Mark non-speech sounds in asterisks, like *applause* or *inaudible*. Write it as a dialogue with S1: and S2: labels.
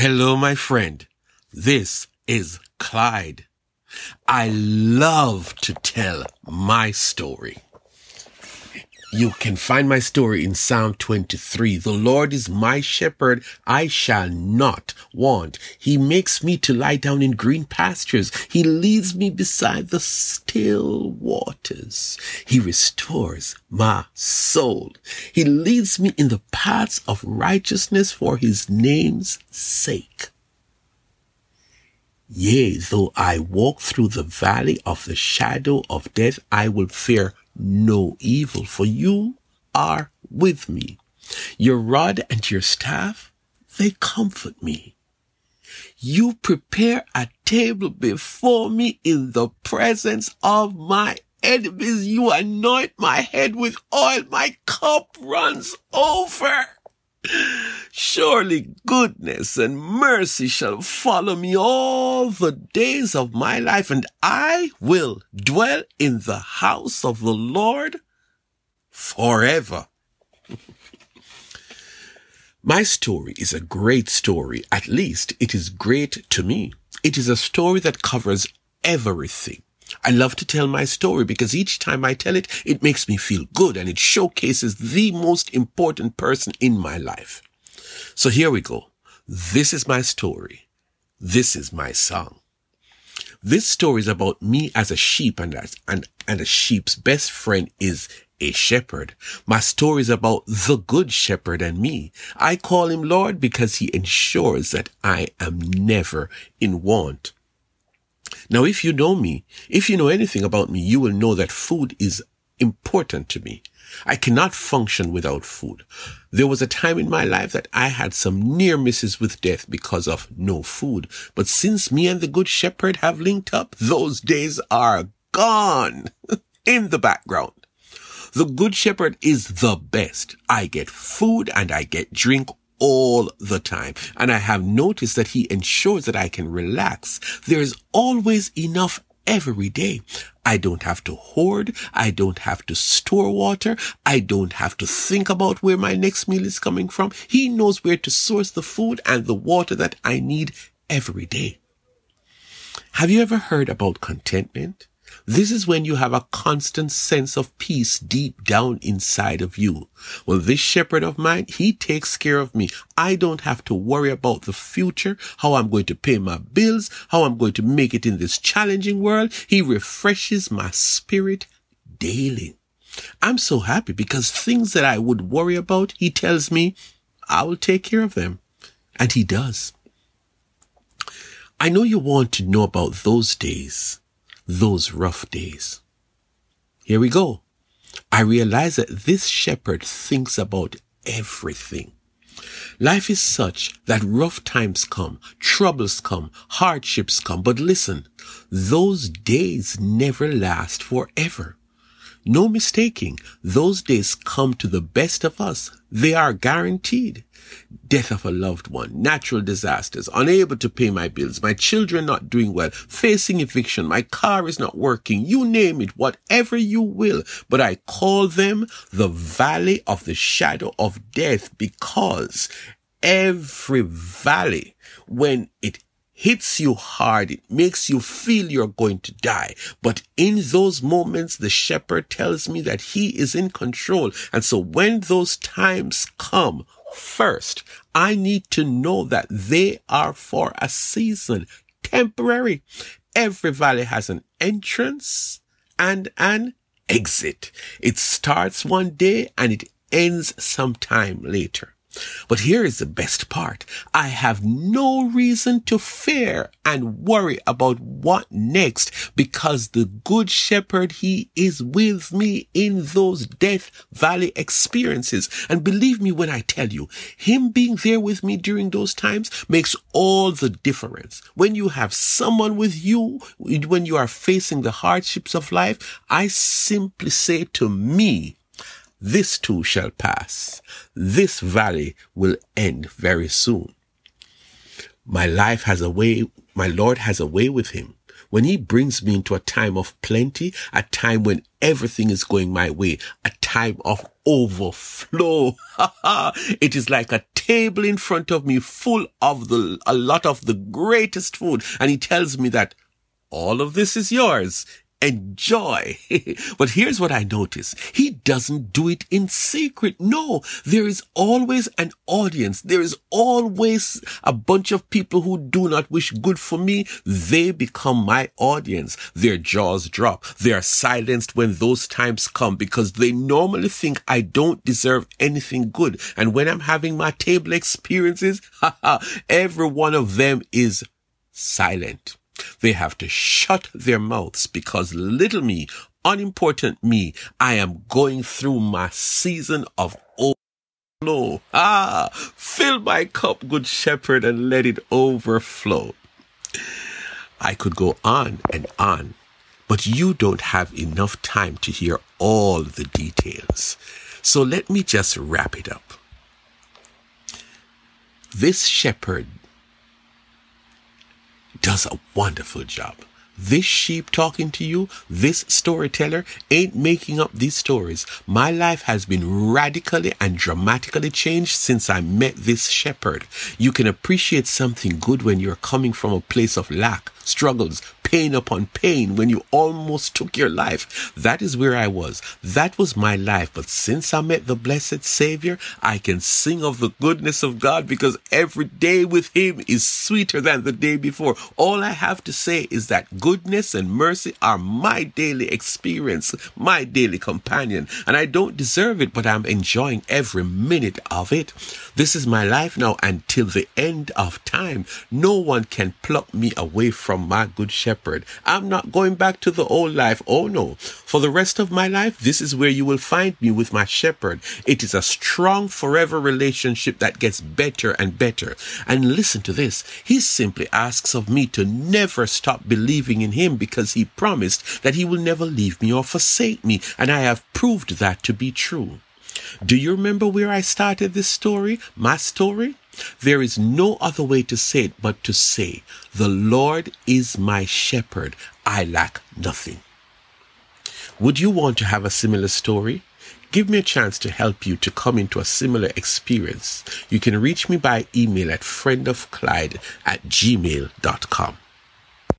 S1: Hello, my friend. This is Clyde. I love to tell my story. You can find my story in Psalm 23. The Lord is my shepherd. I shall not want. He makes me to lie down in green pastures. He leads me beside the still waters. He restores my soul. He leads me in the paths of righteousness for his name's sake. Yea, though I walk through the valley of the shadow of death, I will fear no evil, for you are with me. Your rod and your staff, they comfort me. You prepare a table before me in the presence of my enemies. You anoint my head with oil. My cup runs over. Surely goodness and mercy shall follow me all the days of my life, and I will dwell in the house of the Lord forever. *laughs* my story is a great story. At least it is great to me. It is a story that covers everything. I love to tell my story because each time I tell it, it makes me feel good and it showcases the most important person in my life. So here we go. This is my story. This is my song. This story is about me as a sheep and as, and, and a sheep's best friend is a shepherd. My story is about the good shepherd and me. I call him Lord because he ensures that I am never in want. Now, if you know me, if you know anything about me, you will know that food is important to me. I cannot function without food. There was a time in my life that I had some near misses with death because of no food. But since me and the good shepherd have linked up, those days are gone *laughs* in the background. The good shepherd is the best. I get food and I get drink all the time. And I have noticed that he ensures that I can relax. There is always enough every day. I don't have to hoard. I don't have to store water. I don't have to think about where my next meal is coming from. He knows where to source the food and the water that I need every day. Have you ever heard about contentment? This is when you have a constant sense of peace deep down inside of you. Well, this shepherd of mine, he takes care of me. I don't have to worry about the future, how I'm going to pay my bills, how I'm going to make it in this challenging world. He refreshes my spirit daily. I'm so happy because things that I would worry about, he tells me, I will take care of them. And he does. I know you want to know about those days those rough days. Here we go. I realize that this shepherd thinks about everything. Life is such that rough times come, troubles come, hardships come, but listen, those days never last forever. No mistaking, those days come to the best of us. They are guaranteed death of a loved one, natural disasters, unable to pay my bills, my children not doing well, facing eviction, my car is not working, you name it, whatever you will. But I call them the valley of the shadow of death because every valley, when it hits you hard. It makes you feel you're going to die. But in those moments, the shepherd tells me that he is in control. And so when those times come, first, I need to know that they are for a season, temporary. Every valley has an entrance and an exit. It starts one day and it ends sometime later. But here is the best part. I have no reason to fear and worry about what next because the good shepherd, he is with me in those death valley experiences. And believe me when I tell you, him being there with me during those times makes all the difference. When you have someone with you, when you are facing the hardships of life, I simply say to me, this too shall pass. This valley will end very soon. My life has a way, my Lord has a way with him. when he brings me into a time of plenty, a time when everything is going my way, a time of overflow. *laughs* it is like a table in front of me full of the, a lot of the greatest food. And he tells me that all of this is yours enjoy. *laughs* but here's what I notice. He doesn't do it in secret. No, there is always an audience. There is always a bunch of people who do not wish good for me. They become my audience. Their jaws drop. They are silenced when those times come because they normally think I don't deserve anything good. And when I'm having my table experiences, *laughs* every one of them is silent. They have to shut their mouths because little me, unimportant me, I am going through my season of overflow. Ah, fill my cup, good shepherd, and let it overflow. I could go on and on, but you don't have enough time to hear all the details. So let me just wrap it up. This shepherd does a wonderful job. This sheep talking to you, this storyteller ain't making up these stories. My life has been radically and dramatically changed since I met this shepherd. You can appreciate something good when you're coming from a place of lack, struggles, pain upon pain when you almost took your life. That is where I was. That was my life. But since I met the blessed Savior, I can sing of the goodness of God because every day with Him is sweeter than the day before. All I have to say is that goodness and mercy are my daily experience, my daily companion. And I don't deserve it, but I'm enjoying every minute of it. This is my life now until the end of time. No one can pluck me away from my good shepherd shepherd. I'm not going back to the old life. Oh no. For the rest of my life, this is where you will find me with my shepherd. It is a strong forever relationship that gets better and better. And listen to this. He simply asks of me to never stop believing in him because he promised that he will never leave me or forsake me. And I have proved that to be true. Do you remember where I started this story? My story? There is no other way to say it but to say, The Lord is my shepherd. I lack nothing. Would you want to have a similar story? Give me a chance to help you to come into a similar experience. You can reach me by email at friendofclyde at gmail.com.